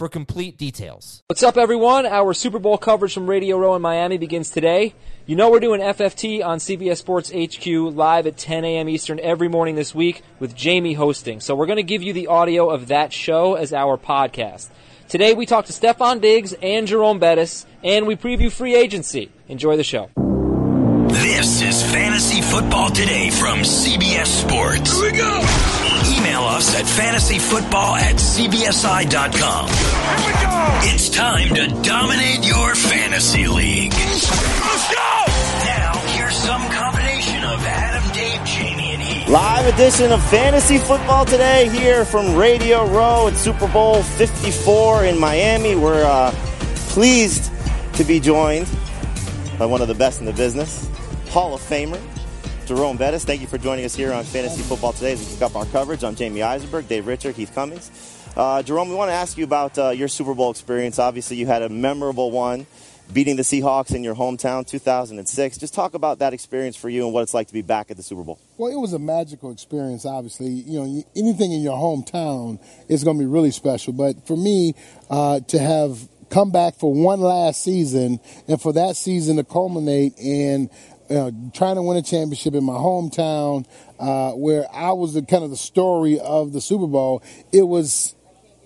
for complete details. What's up, everyone? Our Super Bowl coverage from Radio Row in Miami begins today. You know we're doing FFT on CBS Sports HQ live at 10 a.m. Eastern every morning this week with Jamey hosting. So we're going to give you the audio of that show as our podcast. Today we talk to Stefon Diggs and Jerome Bettis, and we preview free agency. Enjoy the show. This is Fantasy Football Today from CBS Sports. Here we go. Email us at fantasyfootball at cbsi.com. Here we go. It's time to dominate your fantasy league. Let's go. Now, here's some combination of Adam, Dave, Jamey, and Heath. Live edition of Fantasy Football today here from Radio Row at Super Bowl 54 in Miami. We're uh, pleased to be joined by one of the best in the business, Hall of Famer, Jerome Bettis. Thank you for joining us here on Fantasy Football today as we kick up our coverage. I'm Jamey Eisenberg, Dave Richard, Heath Cummings. Uh, Jerome, we want to ask you about uh, your Super Bowl experience. Obviously, you had a memorable one beating the Seahawks in your hometown 2006. Just talk about that experience for you and what it's like to be back at the Super Bowl. Well, it was a magical experience, obviously. You know, anything in your hometown is going to be really special. But for me, uh, to have come back for one last season and for that season to culminate in you know, trying to win a championship in my hometown, uh, where I was the kind of the story of the Super Bowl. It was,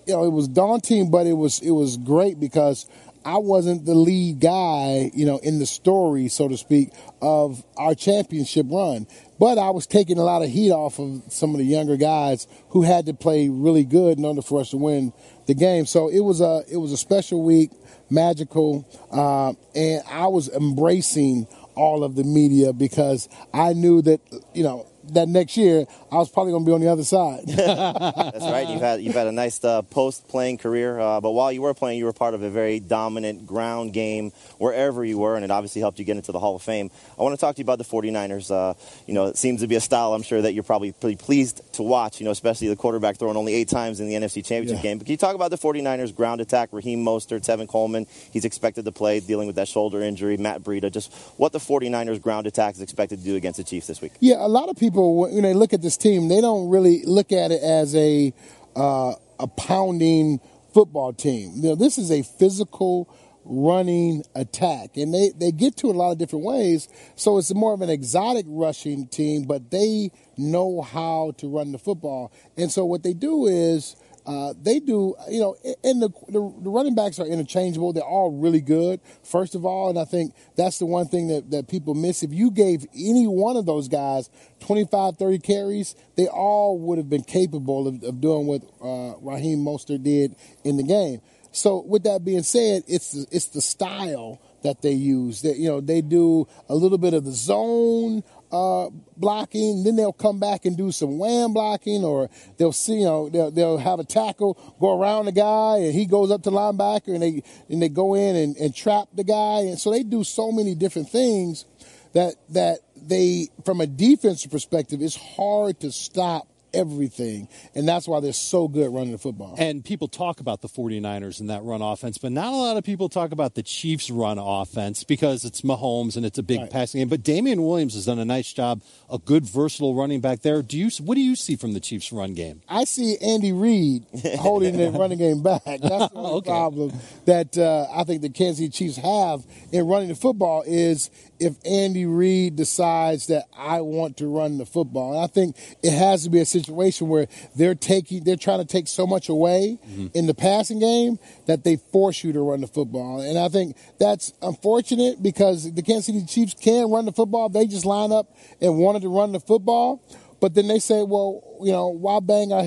you know, it was daunting, but it was it was great because I wasn't the lead guy, you know, in the story, so to speak, of our championship run. But I was taking a lot of heat off of some of the younger guys who had to play really good in order for us to win the game. So it was a it was a special week, magical, uh, and I was embracing all of the media because I knew that you know that next year I was probably going to be on the other side. That's right. You've had you've had a nice uh, post playing career, uh, but while you were playing, you were part of a very dominant ground game wherever you were, and it obviously helped you get into the Hall of Fame. I want to talk to you about the 49ers. Uh, you know, it seems to be a style I'm sure that you're probably pretty pleased to watch. You know, especially the quarterback throwing only eight times in the NFC Championship Yeah. game. But can you talk about the 49ers ground attack? Raheem Mostert, Tevin Coleman, he's expected to play, dealing with that shoulder injury. Matt Breida, just what the 49ers ground attack is expected to do against the Chiefs this week. Yeah, a lot of people when they look at this team, they don't really look at it as a uh, a pounding football team. You know, this is a physical running attack, and they they get to it a lot of different ways. So it's more of an exotic rushing team, but they know how to run the football. And so what they do is. Uh, they do, you know, and the, the the running backs are interchangeable. They're all really good, first of all, and I think that's the one thing that, that people miss. If you gave any one of those guys 25, 30 carries, they all would have been capable of, of doing what uh, Raheem Mostert did in the game. So, with that being said, it's it's the style that they use. That you know, they do a little bit of the zone uh, blocking, then they'll come back and do some wham blocking, or they'll see, you know, they'll, they'll have a tackle go around the guy, and he goes up to linebacker, and they and they go in and, and trap the guy, and so they do so many different things that that they, from a defensive perspective, it's hard to stop everything, and that's why they're so good running the football. And people talk about the 49ers and that run offense, but not a lot of people talk about the Chiefs' run offense because it's Mahomes and it's a big Right. passing game. But Damien Williams has done a nice job, a good versatile running back there. Do you what do you see from the Chiefs' run game? I see Andy Reid holding the running game back. That's the Okay. problem that uh, I think the Kansas City Chiefs have in running the football is if Andy Reid decides that I want to run the football. And I think it has to be a situation situation where they're taking, they're trying to take so much away mm-hmm. in the passing game that they force you to run the football. And I think that's unfortunate because the Kansas City Chiefs can run the football. They just line up and wanted to run the football. But then they say, well, you know, why bang our,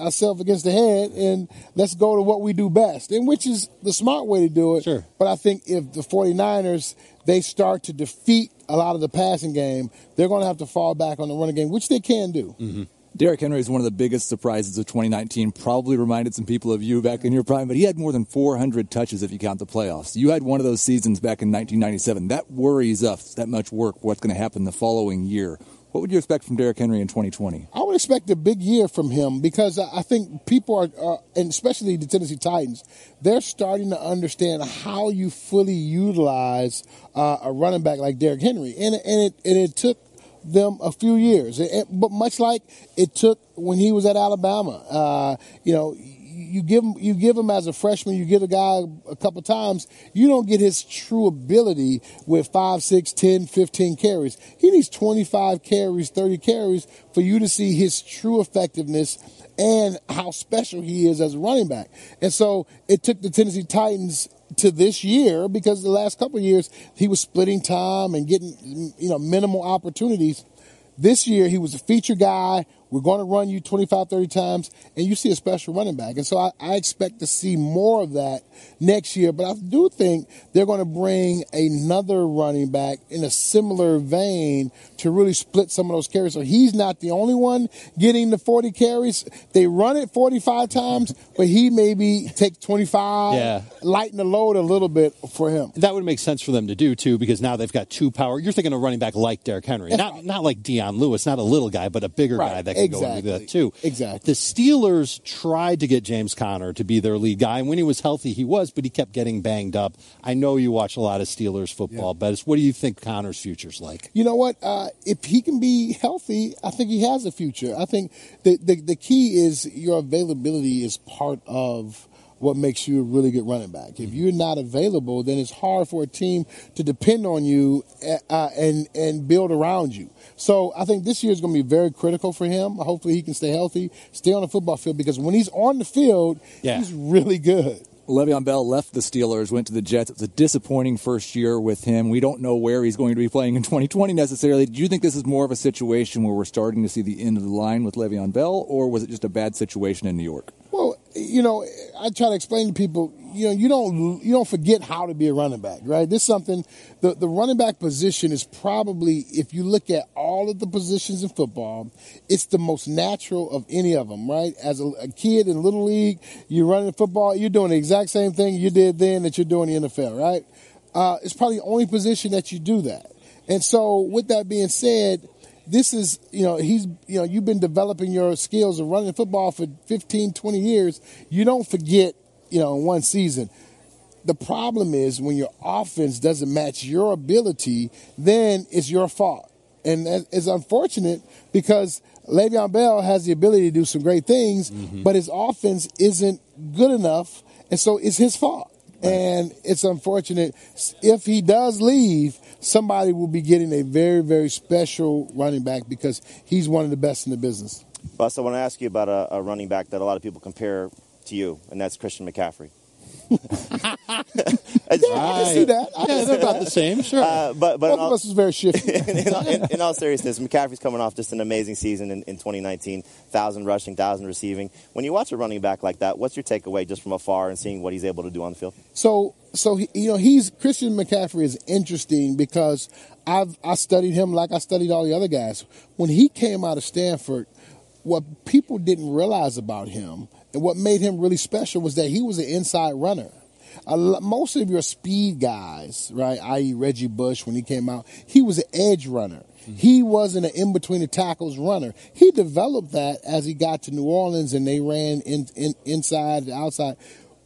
ourselves against the head and let's go to what we do best, and which is the smart way to do it. Sure. But I think if the 49ers, they start to defeat a lot of the passing game, they're going to have to fall back on the running game, which they can do. Mm-hmm. Derrick Henry is one of the biggest surprises of 2019. Probably reminded some people of you back in your prime, but he had more than 400 touches if you count the playoffs. You had one of those seasons back in 1997. That worries us that much work. What's going to happen the following year? What would you expect from Derrick Henry in 2020? I would expect a big year from him because I think people are, and especially the Tennessee Titans, they're starting to understand how you fully utilize uh, a running back like Derrick Henry, and and it and it took them a few years, it, but much like it took when he was at Alabama, uh, you know you give him you give him as a freshman, you give a guy a couple times, you don't get his true ability with 5, 6, 10, 15 carries. He needs 25 carries, 30 carries for you to see his true effectiveness and how special he is as a running back. And so it took the Tennessee Titans to this year because the last couple years he was splitting time and getting you know minimal opportunities. This year he was a feature guy we're going to run you 25, 30 times, and you see a special running back. And so I, I expect to see more of that next year. But I do think they're going to bring another running back in a similar vein to really split some of those carries. So he's not the only one getting the 40 carries. They run it 45 times, but he maybe take 25, yeah. lighten the load a little bit for him. That would make sense for them to do, too, because now they've got two power. You're thinking of running back like Derrick Henry, not, not like Dion Lewis, not a little guy, but a bigger right. guy that exactly. go that too. Exactly. The Steelers tried to get James Conner to be their lead guy, and when he was healthy, he was, but he kept getting banged up. I know you watch a lot of Steelers football, yeah. but what do you think Conner's future's like? You know what? Uh, if he can be healthy, I think he has a future. I think the, the, the key is your availability is part of what makes you a really good running back. If you're not available, then it's hard for a team to depend on you uh, and and build around you. So I think this year is going to be very critical for him. Hopefully, he can stay healthy, stay on the football field because when he's on the field, yeah. he's really good. Le'Veon Bell left the Steelers, went to the Jets. It was a disappointing first year with him. We don't know where he's going to be playing in 2020 necessarily. Do you think this is more of a situation where we're starting to see the end of the line with Le'Veon Bell, or was it just a bad situation in New York? Well, you know, I try to explain to people, you know, you don't you don't forget how to be a running back, right? This is something the the running back position is probably if you look at all of the positions in football, it's the most natural of any of them, right? As a, a kid in little league, you're running football, you're doing the exact same thing you did then that you're doing in the NFL, right? Uh, it's probably the only position that you do that. And so, with that being said, this is, you know, he's, you know, you've been developing your skills of running football for 15, 20 years. You don't forget, you know, in one season. The problem is when your offense doesn't match your ability, then it's your fault. And it's unfortunate because Le'Veon Bell has the ability to do some great things, mm-hmm. but his offense isn't good enough. And so it's his fault. And it's unfortunate if he does leave, somebody will be getting a very, very special running back because he's one of the best in the business. Bus, I want to ask you about a, a running back that a lot of people compare to you, and that's Christian McCaffrey. Yeah, I can see that. I yeah, they're about the same, sure. Uh, but but both of us is very shifty. in, in, in, all seriousness, McCaffrey's coming off just an amazing season in, in 2019, thousand rushing, thousand receiving. When you watch a running back like that, what's your takeaway just from afar and seeing what he's able to do on the field? So so you know he's Christian McCaffrey is interesting because I've I studied him like I studied all the other guys. When he came out of Stanford, what people didn't realize about him and what made him really special was that he was an inside runner. most of your speed guys, right, i.e. Reggie Bush when he came out, he was an edge runner. Mm-hmm. He wasn't an in between the tackles runner. He developed that as he got to New Orleans and they ran in, in, inside, and outside.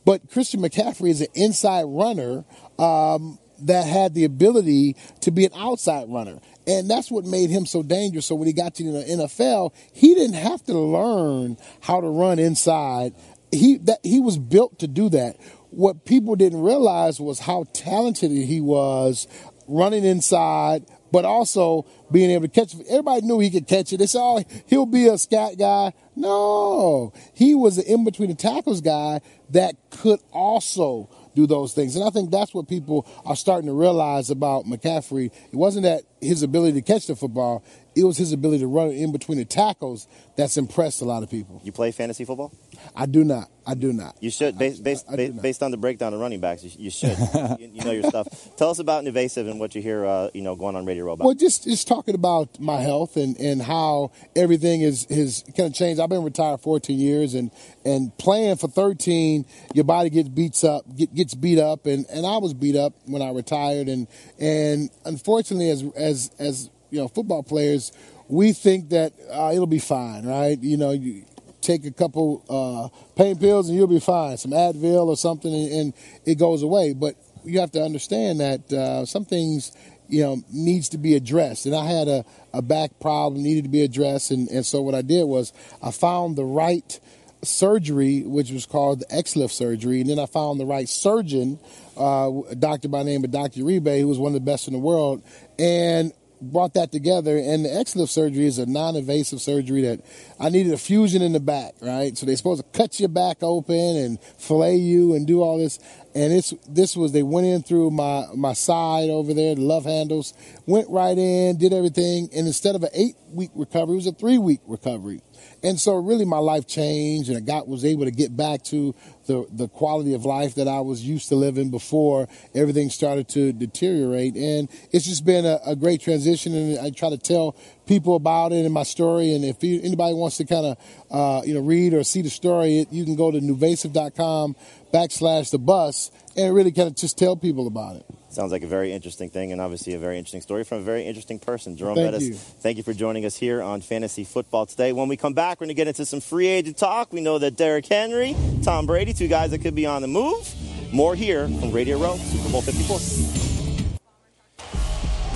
But Christian McCaffrey is an inside runner um, that had the ability to be an outside runner. And that's what made him so dangerous. So when he got to the NFL, he didn't have to learn how to run inside. He that he was built to do that. What people didn't realize was how talented he was running inside, but also being able to catch. Everybody knew he could catch it. They said, "Oh, he'll be a scat guy." No, he was an in between the tackles guy that could also do those things. And I think that's what people are starting to realize about McCaffrey. It wasn't that his ability to catch the football, it was his ability to run in between the tackles that's impressed a lot of people. You play fantasy football? I do not. I do not. You should, based, based, not. based on the breakdown of running backs, you, you should. you, you know your stuff. Tell us about NuVasive and what you hear, uh, you know, going on Radio Row. Well, just just talking about my health and, and how everything is is kind of changed. I've been retired 14 years and and playing for 13, your body gets beats up, get, gets beat up, and, and I was beat up when I retired, and and unfortunately, as as as you know, football players, we think that uh, it'll be fine, right? You know, you take a couple uh, pain pills and you'll be fine, some Advil or something, and, and it goes away. But you have to understand that uh, some things, you know, needs to be addressed. And I had a, a back problem needed to be addressed, and, and so what I did was I found the right surgery, which was called the XLIF surgery, and then I found the right surgeon, uh, a doctor by the name of Dr. Uribe, who was one of the best in the world, and brought that together. And the XLIF surgery is a non-invasive surgery that I needed a fusion in the back, right? So they're supposed to cut your back open and fillet you and do all this. And it's this was they went in through my my side over there, the love handles, went right in, did everything, and instead of an eight week recovery, it was a three week recovery. And so really my life changed and I got was able to get back to the the quality of life that I was used to living before everything started to deteriorate. And it's just been a, a great transition and I try to tell people about it in my story. And if you, anybody wants to kind of, uh, you know, read or see the story, it, you can go to nuvasive.com backslash the bus and really kind of just tell people about it. Sounds like a very interesting thing, and obviously a very interesting story from a very interesting person. Jerome Thank Bettis, you. thank you for joining us here on Fantasy Football today. When we come back, we're going to get into some free agent talk. We know that Derrick Henry, Tom Brady, two guys that could be on the move. More here from Radio Row, Super Bowl 54.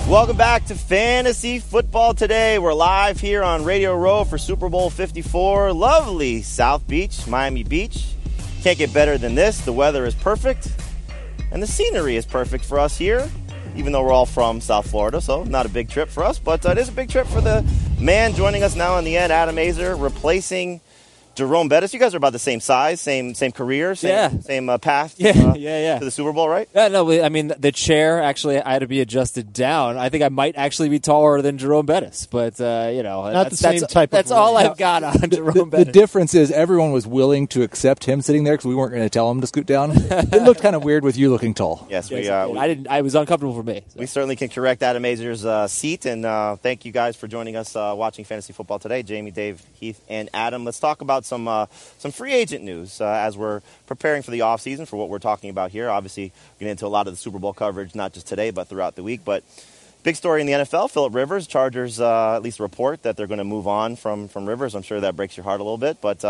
Welcome back to Fantasy Football today. We're live here on Radio Row for Super Bowl 54. Lovely South Beach, Miami Beach. Can't get better than this. The weather is perfect, and the scenery is perfect for us here, even though we're all from South Florida, so not a big trip for us, but uh, it is a big trip for the man joining us now in the end, Adam Aizer, replacing Jerome Bettis. You guys are about the same size, same same career, same, Yeah. same uh, path Yeah, uh, yeah, yeah. to the Super Bowl, right? Yeah, no, I mean the chair actually I had to be adjusted down. I think I might actually be taller than Jerome Bettis, but uh, you know, Not the that's, same that's, type of That's all. I've got on Jerome The, the difference is everyone was willing to accept him sitting there because we weren't going to tell him to scoot down. it looked kind of weird with you looking tall. Yes, we, uh, we, I didn't. I was uncomfortable for me. so. we certainly can correct Adam Aizer's uh, seat, and uh, thank you guys for joining us uh, watching fantasy football today. Jamey, Dave, Heath, and Adam. Let's talk about some uh, some free agent news uh, as we're preparing for the offseason for what we're talking about here. Obviously, getting into a lot of the Super Bowl coverage, not just today, but throughout the week. But big story in the NFL: Philip Rivers, Chargers, uh, at least report that they're going to move on from from Rivers. I'm sure that breaks your heart a little bit, but.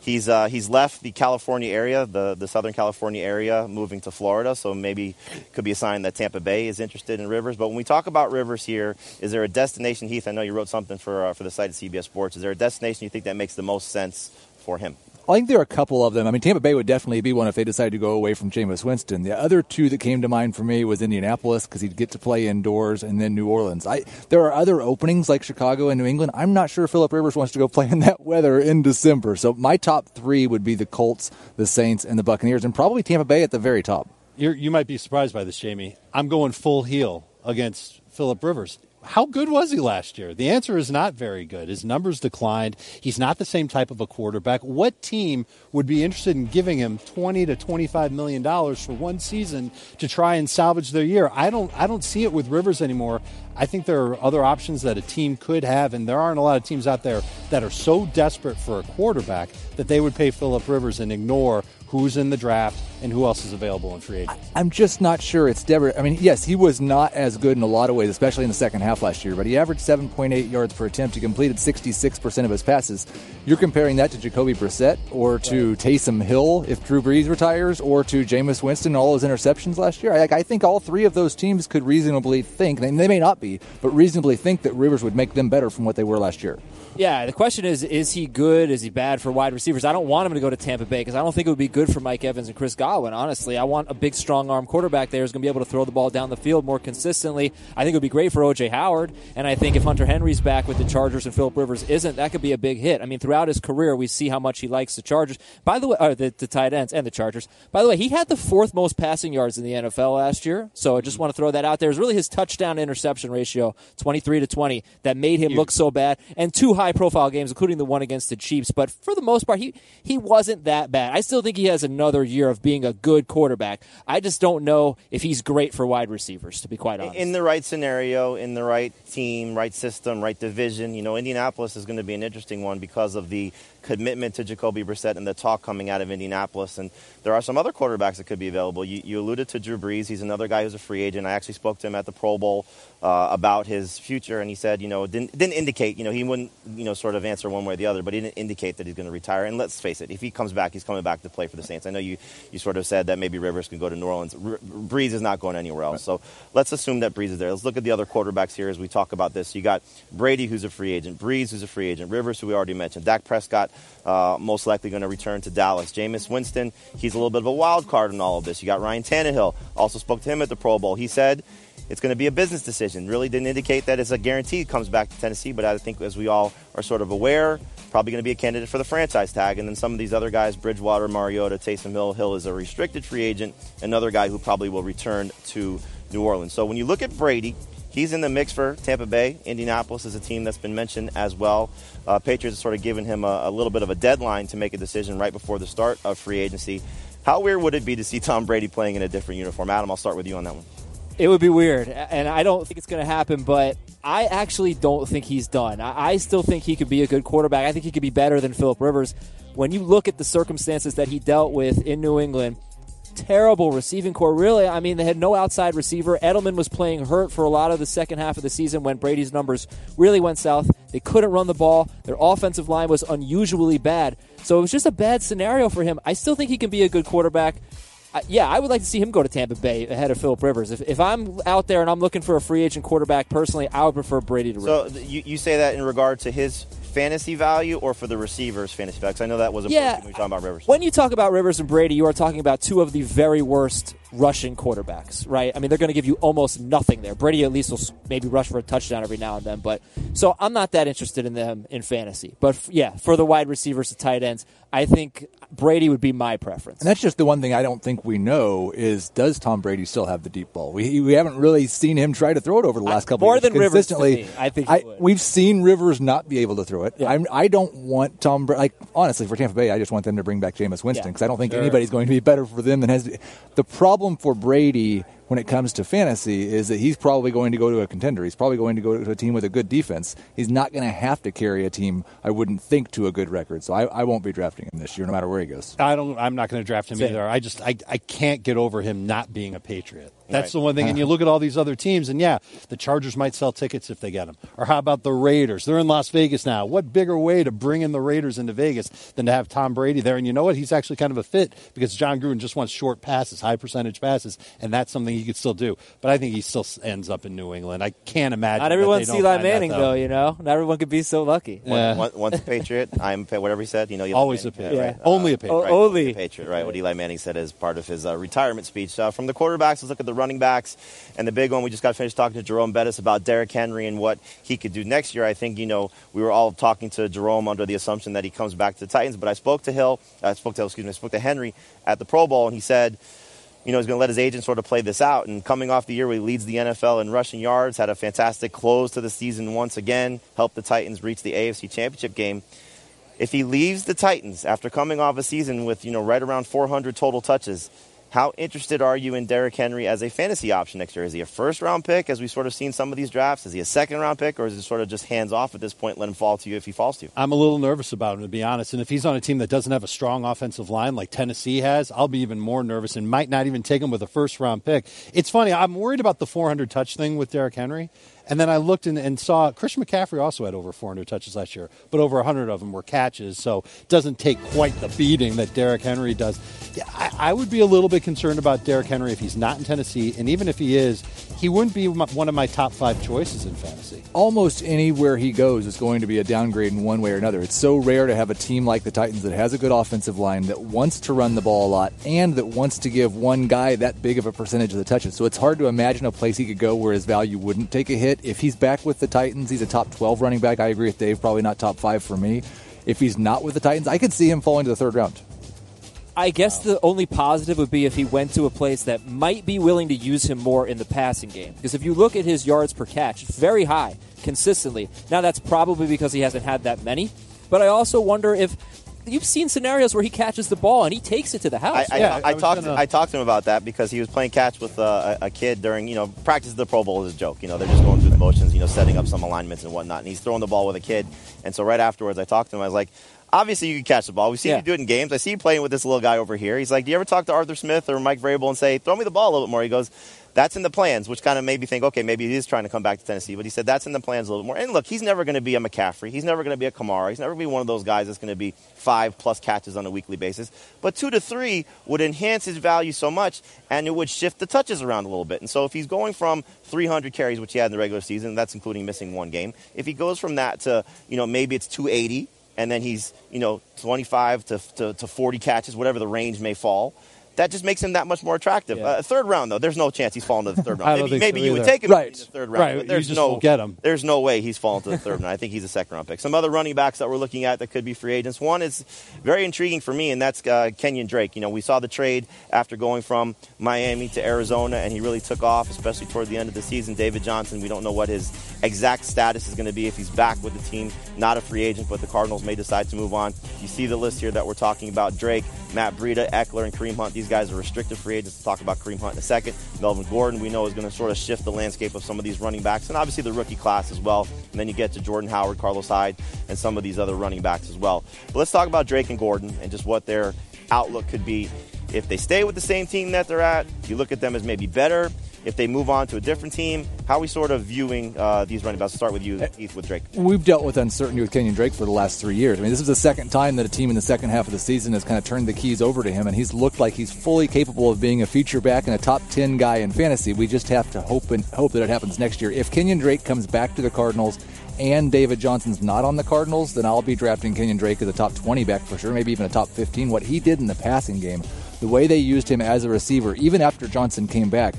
He's uh, he's left the California area, the, the Southern California area, moving to Florida. So maybe could be a sign that Tampa Bay is interested in Rivers. But when we talk about Rivers here, is there a destination, Heath? I know you wrote something for uh, for the site of CBS Sports. Is there a destination you think that makes the most sense for him? I think there are a couple of them. I mean, Tampa Bay would definitely be one if they decided to go away from Jameis Winston. The other two that came to mind for me was Indianapolis because he'd get to play indoors, and then New Orleans. I there are other openings like Chicago and New England. I'm not sure Philip Rivers wants to go play in that weather in December. So my top three would be the Colts, the Saints, and the Buccaneers, and probably Tampa Bay at the very top. You're, you might be surprised by this, Jamey. I'm going full heel against Philip Rivers. How good was he last year? The answer is not very good. His numbers declined. He's not the same type of a quarterback. What team would be interested in giving him 20 to 25 million dollars for one season to try and salvage their year? I don't I don't see it with Rivers anymore. I think there are other options that a team could have, and there aren't a lot of teams out there that are so desperate for a quarterback that they would pay Philip Rivers and ignore who's in the draft and who else is available in free agency. I'm just not sure it's Dever. I mean, yes, he was not as good in a lot of ways, especially in the second half last year, but he averaged 7.8 yards per attempt. He completed 66% of his passes. You're comparing that to Jacoby Brissett or to Taysom Hill if Drew Brees retires or to Jameis Winston all his interceptions last year. I, I think all three of those teams could reasonably think, they may not be, but reasonably think that Rivers would make them better from what they were last year. Yeah, the question is: Is he good? Is he bad for wide receivers? I don't want him to go to Tampa Bay because I don't think it would be good for Mike Evans and Chris Godwin. Honestly, I want a big, strong arm quarterback there who's going to be able to throw the ball down the field more consistently. I think it would be great for OJ Howard, and I think if Hunter Henry's back with the Chargers and Philip Rivers isn't, that could be a big hit. I mean, throughout his career, we see how much he likes the Chargers. By the way, or the, the tight ends and the Chargers. By the way, he had the fourth most passing yards in the NFL last year, so I just want to throw that out there. It was really his touchdown interception ratio, twenty three to twenty, that made him look so bad, and two high profile games, including the one against the Chiefs. But for the most part, he he wasn't that bad. I still think he has another year of being a good quarterback. I just don't know if he's great for wide receivers, to be quite honest. In the right scenario, in the right team, right system, right division, you know, Indianapolis is going to be an interesting one because of the commitment to Jacoby Brissett and the talk coming out of Indianapolis. And there are some other quarterbacks that could be available. You, you alluded to Drew Brees. He's another guy who's a free agent. I actually spoke to him at the Pro Bowl uh, about his future, and he said, you know, didn't didn't indicate, you know, he wouldn't, you know, sort of answer one way or the other, but he didn't indicate that he's going to retire. And let's face it, if he comes back, he's coming back to play for the Saints. I know you you sort of said that maybe Rivers can go to New Orleans. R- Brees is not going anywhere else. So let's assume that Brees is there. Let's look at the other quarterbacks here as we talk about this. You got Brady, who's a free agent, Brees, who's a free agent, Rivers, who we already mentioned, Dak Prescott, uh, most likely going to return to Dallas. Jameis Winston, he's a little bit of a wild card in all of this. You got Ryan Tannehill, also spoke to him at the Pro Bowl. He said it's going to be a business decision. Really didn't indicate that it's a guarantee comes back to Tennessee, but I think as we all are sort of aware, probably going to be a candidate for the franchise tag. And then some of these other guys, Bridgewater, Mariota, Taysom Hill, Hill is a restricted free agent, another guy who probably will return to New Orleans. So when you look at Brady, He's in the mix for Tampa Bay. Indianapolis is a team that's been mentioned as well. Uh, Patriots have sort of given him a, a, little bit of a deadline to make a decision right before the start of free agency. How weird would it be to see Tom Brady playing in a different uniform? Adam, I'll start with you on that one. It would be weird, and I don't think it's going to happen, but I actually don't think he's done. I, I still think he could be a good quarterback. I think he could be better than Philip Rivers. When you look at the circumstances that he dealt with in New England, terrible receiving corps. Really, I mean, they had no outside receiver. Edelman was playing hurt for a lot of the second half of the season when Brady's numbers really went south. They couldn't run the ball. Their offensive line was unusually bad. So it was just a bad scenario for him. I still think he can be a good quarterback. Uh, yeah, I would like to see him go to Tampa Bay ahead of Philip Rivers. If, if I'm out there and I'm looking for a free agent quarterback, personally, I would prefer Brady to Rivers. So you, you say that in regard to his fantasy value or for the receivers fantasy value? Because I know that was a yeah, when we talking about Rivers. When you talk about Rivers and Brady, you are talking about two of the very worst rushing quarterbacks, right? I mean, they're going to give you almost nothing there. Brady at least will maybe rush for a touchdown every now and then, but so I'm not that interested in them in fantasy. But f- yeah, for the wide receivers, the tight ends, I think Brady would be my preference. And that's just the one thing I don't think we know is does Tom Brady still have the deep ball? We, we haven't really seen him try to throw it over the last couple more of than years. Rivers consistently. me, I think I, would. we've seen Rivers not be able to throw it. Yeah. I'm, I don't want Tom. Bra- Like honestly, for Tampa Bay, I just want them to bring back Jameis Winston Yeah. because I don't think anybody's going to be better for them than has. The problem for Brady when it comes to fantasy is that he's probably going to go to a contender. He's probably going to go to a team with a good defense. He's not going to have to carry a team. I wouldn't think to a good record. So I, I won't be drafting him this year, no matter where he goes. I don't. I'm not going to draft him Same. either. I just I, I can't get over him not being a Patriot. That's Right. the one thing. And you look at all these other teams, and yeah, the Chargers might sell tickets if they get them. Or how about the Raiders? They're in Las Vegas now. What bigger way to bring in the Raiders into Vegas than to have Tom Brady there? And you know what? He's actually kind of a fit because Jon Gruden just wants short passes, high percentage passes, and that's something he could still do. But I think he still ends up in New England. I can't imagine. Not everyone's Eli find that, Manning, though. You know, not everyone could be so lucky. Yeah. Once, once a Patriot, I'm whatever he said. You know, Eli Always Manning, a Patriot. right? Only a Patriot. Oh, Right, only. a Patriot, right? What Eli Manning said as part of his uh, retirement speech. Uh, from the quarterbacks, let's look at the running backs. And the big one, we just got finished talking to Jerome Bettis about Derrick Henry and what he could do next year. I think, you know, we were all talking to Jerome under the assumption that he comes back to the Titans. But I spoke to Hill, uh, I spoke to excuse me, I spoke to Henry at the Pro Bowl, and he said, you know, he's going to let his agent sort of play this out. And coming off the year where he leads the NFL in rushing yards, had a fantastic close to the season once again, helped the Titans reach the AFC Championship game. If he leaves the Titans after coming off a season with, you know, right around 400 total touches, how interested are you in Derrick Henry as a fantasy option next year? Is he a first round pick, as we've sort of seen some of these drafts? Is he a second round pick, or is it sort of just hands off at this point, let him fall to you if he falls to you? I'm a little nervous about him, to be honest. And if he's on a team that doesn't have a strong offensive line like Tennessee has, I'll be even more nervous and might not even take him with a first round pick. It's funny, I'm worried about the 400 touch thing with Derrick Henry. And then I looked and, and saw Christian McCaffrey also had over 400 touches last year, but over 100 of them were catches. So it doesn't take quite the beating that Derrick Henry does. Yeah, I, I would be a little bit concerned about Derrick Henry if he's not in Tennessee, and even if he is, he wouldn't be my, one of my top five choices in fantasy. Almost anywhere he goes is going to be a downgrade in one way or another. It's so rare to have a team like the Titans that has a good offensive line that wants to run the ball a lot and that wants to give one guy that big of a percentage of the touches. So it's hard to imagine a place he could go where his value wouldn't take a hit. If he's back with the Titans, he's a top 12 running back. I agree with Dave, probably not top five for me. If he's not with the Titans, I could see him falling to the third round. I guess the only positive would be if he went to a place that might be willing to use him more in the passing game. Because if you look at his yards per catch, it's very high consistently. Now, that's probably because he hasn't had that many. But I also wonder if you've seen scenarios where he catches the ball and he takes it to the house. I, I, Yeah, I, I was talked. gonna- I talked to him about that because he was playing catch with uh, a, a kid during you know practice of the Pro Bowl is a joke. You know they're just going through the motions, you know, setting up some alignments and whatnot. And he's throwing the ball with a kid. And so right afterwards, I talked to him. I was like. Obviously, you can catch the ball. We've seen Yeah. you do it in games. I see you playing with this little guy over here. He's like, "Do you ever talk to Arthur Smith or Mike Vrabel and say, throw me the ball a little bit more?" He goes, "That's in the plans," which kind of made me think, okay, maybe he is trying to come back to Tennessee. But he said that's in the plans a little bit more. And look, he's never going to be a McCaffrey. He's never going to be a Kamara. He's never going to be one of those guys that's going to be five plus catches on a weekly basis. But two to three would enhance his value so much, and it would shift the touches around a little bit. And so if he's going from 300 carries, which he had in the regular season, that's including missing one game. If he goes from that to, you know, maybe it's 280 and then he's you know 25 to, to, to 40 catches, whatever the range may fall. That just makes him that much more attractive. Yeah. Uh, third round though, there's no chance he's falling to the third round. Maybe maybe so you would take him Right. in the third round, Right, there's no get him. There's no way he's falling to the third round. I think he's a second round pick. Some other running backs that we're looking at that could be free agents. One is very intriguing for me, and that's uh, Kenyon Drake. You know, we saw the trade after going from Miami to Arizona, and he really took off, especially toward the end of the season. David Johnson, we don't know what his exact status is going to be if he's back with the team, not a free agent, but the Cardinals may decide to move on. You see the list here that we're talking about: Drake, Matt Breida, Ekeler, and Kareem Hunt. These guys are restricted free agents. We'll talk about Kareem Hunt in a second. Melvin Gordon, we know, is going to sort of shift the landscape of some of these running backs, and obviously the rookie class as well. And then you get to Jordan Howard, Carlos Hyde, and some of these other running backs as well. But let's talk about Drake and Gordon and just what their outlook could be if they stay with the same team that they're at. You look at them as maybe better. If they move on to a different team, how are we sort of viewing uh, these running backs? I'll start with you, Heath, with Drake. We've dealt with uncertainty with Kenyon Drake for the last three years. I mean, this is the second time that a team in the second half of the season has kind of turned the keys over to him, and he's looked like he's fully capable of being a feature back and a top ten guy in fantasy. We just have to hope and hope that it happens next year. If Kenyon Drake comes back to the Cardinals and David Johnson's not on the Cardinals, then I'll be drafting Kenyon Drake as a top 20 back for sure, maybe even a top 15. What he did in the passing game, the way they used him as a receiver, even after Johnson came back.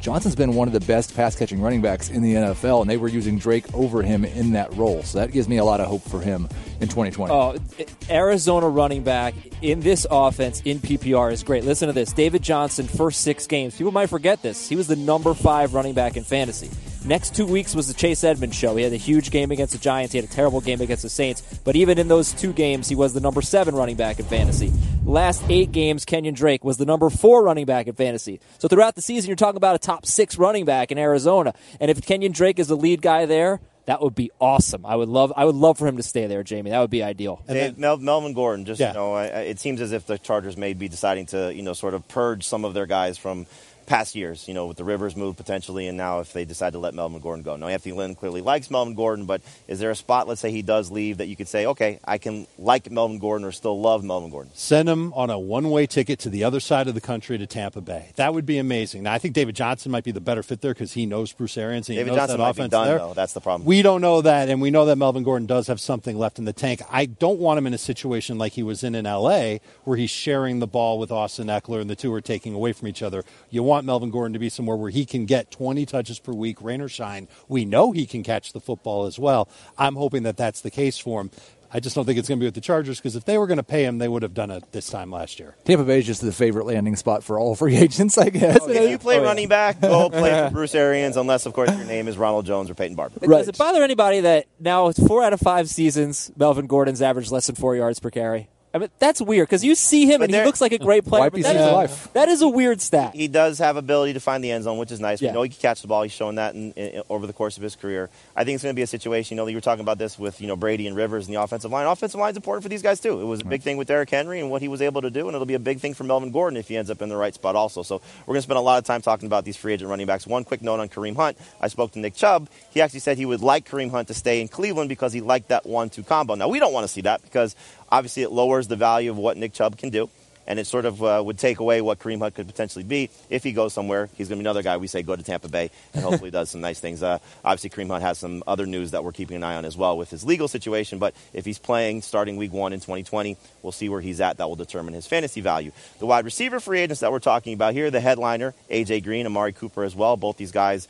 Johnson's been one of the best pass catching running backs in the NFL, and they were using Drake over him in that role. So that gives me a lot of hope for him in 2020. Oh, Arizona running back in this offense in PPR is great. Listen to this. David Johnson, first six games. People might forget this. He was the number five running back in fantasy. Next two weeks was the Chase Edmonds show. He had a huge game against the Giants. He had a terrible game against the Saints. But even in those two games, he was the number seven running back in fantasy. Last eight games, Kenyon Drake was the number four running back in fantasy. So throughout the season, you're talking about a top six running back in Arizona. And if Kenyon Drake is the lead guy there, that would be awesome. I would love. I would love for him to stay there, Jamey. That would be ideal. Dave, Mel, Melvin Gordon, just Yeah. you know, I, I- it seems as if the Chargers may be deciding to, you know, sort of purge some of their guys from past years, you know, with the Rivers move potentially, and now if they decide to let Melvin Gordon go. Now, Anthony Lynn clearly likes Melvin Gordon, but is there a spot, let's say he does leave, that you could say, okay, I can like Melvin Gordon or still love Melvin Gordon? Send him on a one-way ticket to the other side of the country to Tampa Bay. That would be amazing. Now, I think David Johnson might be the better fit there because he knows Bruce Arians and he David knows Johnson that offense done, there. though. That's the problem. We don't know that, and we know that Melvin Gordon does have something left in the tank. I don't want him in a situation like he was in in L.A., where he's sharing the ball with Austin Ekeler and the two are taking away from each other. You want Melvin Gordon to be somewhere where he can get 20 touches per week, rain or shine. We know he can catch the football as well. I'm hoping that that's the case for him. I just don't think it's going to be with the Chargers because if they were going to pay him, they would have done it this time last year. Tampa Bay is just the favorite landing spot for all free agents, I guess. Oh, if you play Oh, yeah. running back, go play for Bruce Arians, unless, of course, your name is Ronald Jones or Peyton Barber. Right. Does it bother anybody that now it's four out of five seasons Melvin Gordon's averaged less than four yards per carry? I mean, that's weird because you see him But and he there- looks like a great player. But his that, hands is, of life. that is a weird stat. He does have ability to find the end zone, which is nice. Yeah. We know he can catch the ball. He's shown that in, in, over the course of his career. I think it's going to be a situation. You know, you were talking about this with you know Brady and Rivers and the offensive line. Offensive line is important for these guys too. It was a big thing with Derrick Henry and what he was able to do, and it'll be a big thing for Melvin Gordon if he ends up in the right spot also. So we're going to spend a lot of time talking about these free agent running backs. One quick note on Kareem Hunt. I spoke to Nick Chubb. He actually said he would like Kareem Hunt to stay in Cleveland because he liked that one-two combo. Now we don't want to see that because obviously it lowers the value of what Nick Chubb can do. and it sort of uh, would take away what Kareem Hunt could potentially be if he goes somewhere. He's going to be another guy we say go to Tampa Bay and hopefully does some nice things. Uh, obviously, Kareem Hunt has some other news that we're keeping an eye on as well with his legal situation. But if he's playing starting Week One in 2020, we'll see where he's at. That will determine his fantasy value. The wide receiver free agents that we're talking about here, the headliner AJ Green, Amari Cooper as well. Both these guys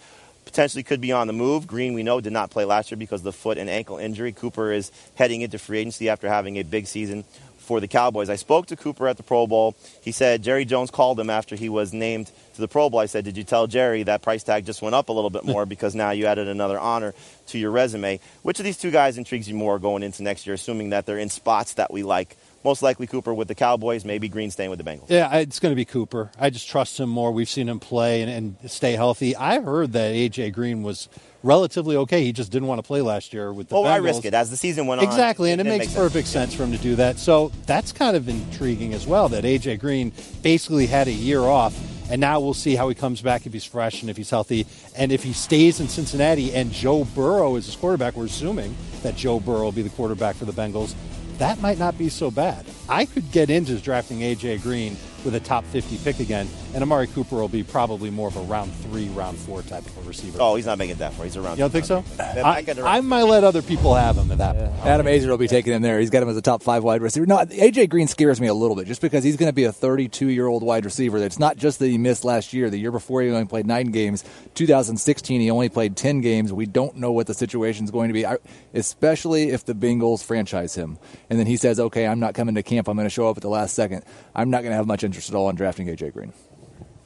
potentially could be on the move. Green, we know, did not play last year because of the foot and ankle injury. Cooper is heading into free agency after having a big season for the Cowboys. I spoke to Cooper at the Pro Bowl. He said Jerry Jones called him after he was named to the Pro Bowl. I said, Did you tell Jerry that price tag just went up a little bit more because now you added another honor to your resume? Which of these two guys intrigues you more going into next year, assuming that they're in spots that we like? Most likely Cooper with the Cowboys, maybe Green staying with the Bengals. Yeah, it's going to be Cooper. I just trust him more. We've seen him play and, and stay healthy. I heard that AJ Green was relatively okay. He just didn't want to play last year with the Oh, Bengals. I risk it as the season went on. Exactly, and it, makes, sense. perfect sense for him to do that. So that's kind of intriguing as well. That AJ Green basically had a year off, and now we'll see how he comes back if he's fresh and if he's healthy, and if he stays in Cincinnati and Joe Burrow is his quarterback. We're assuming that Joe Burrow will be the quarterback for the Bengals. That might not be so bad. I could get into drafting AJ Green with a top 50 pick again, and Amari Cooper will be probably more of a round three, round four type of a receiver. Oh, he's not making it that far. He's around. You don't think so? I, might. I might let other people have him at that point. Adam Aizer will be taking him there. He's got him as a top five wide receiver. No, AJ Green scares me a little bit just because he's going to be a 32 year old wide receiver. It's not just that he missed last year. The year before he only played nine games. 2016 he only played 10 games. We don't know what the situation is going to be, I, especially if the Bengals franchise him. And then he says, "Okay, I'm not coming to camp. I'm going to show up at the last second. I'm not going to have much interest at all in drafting AJ Green."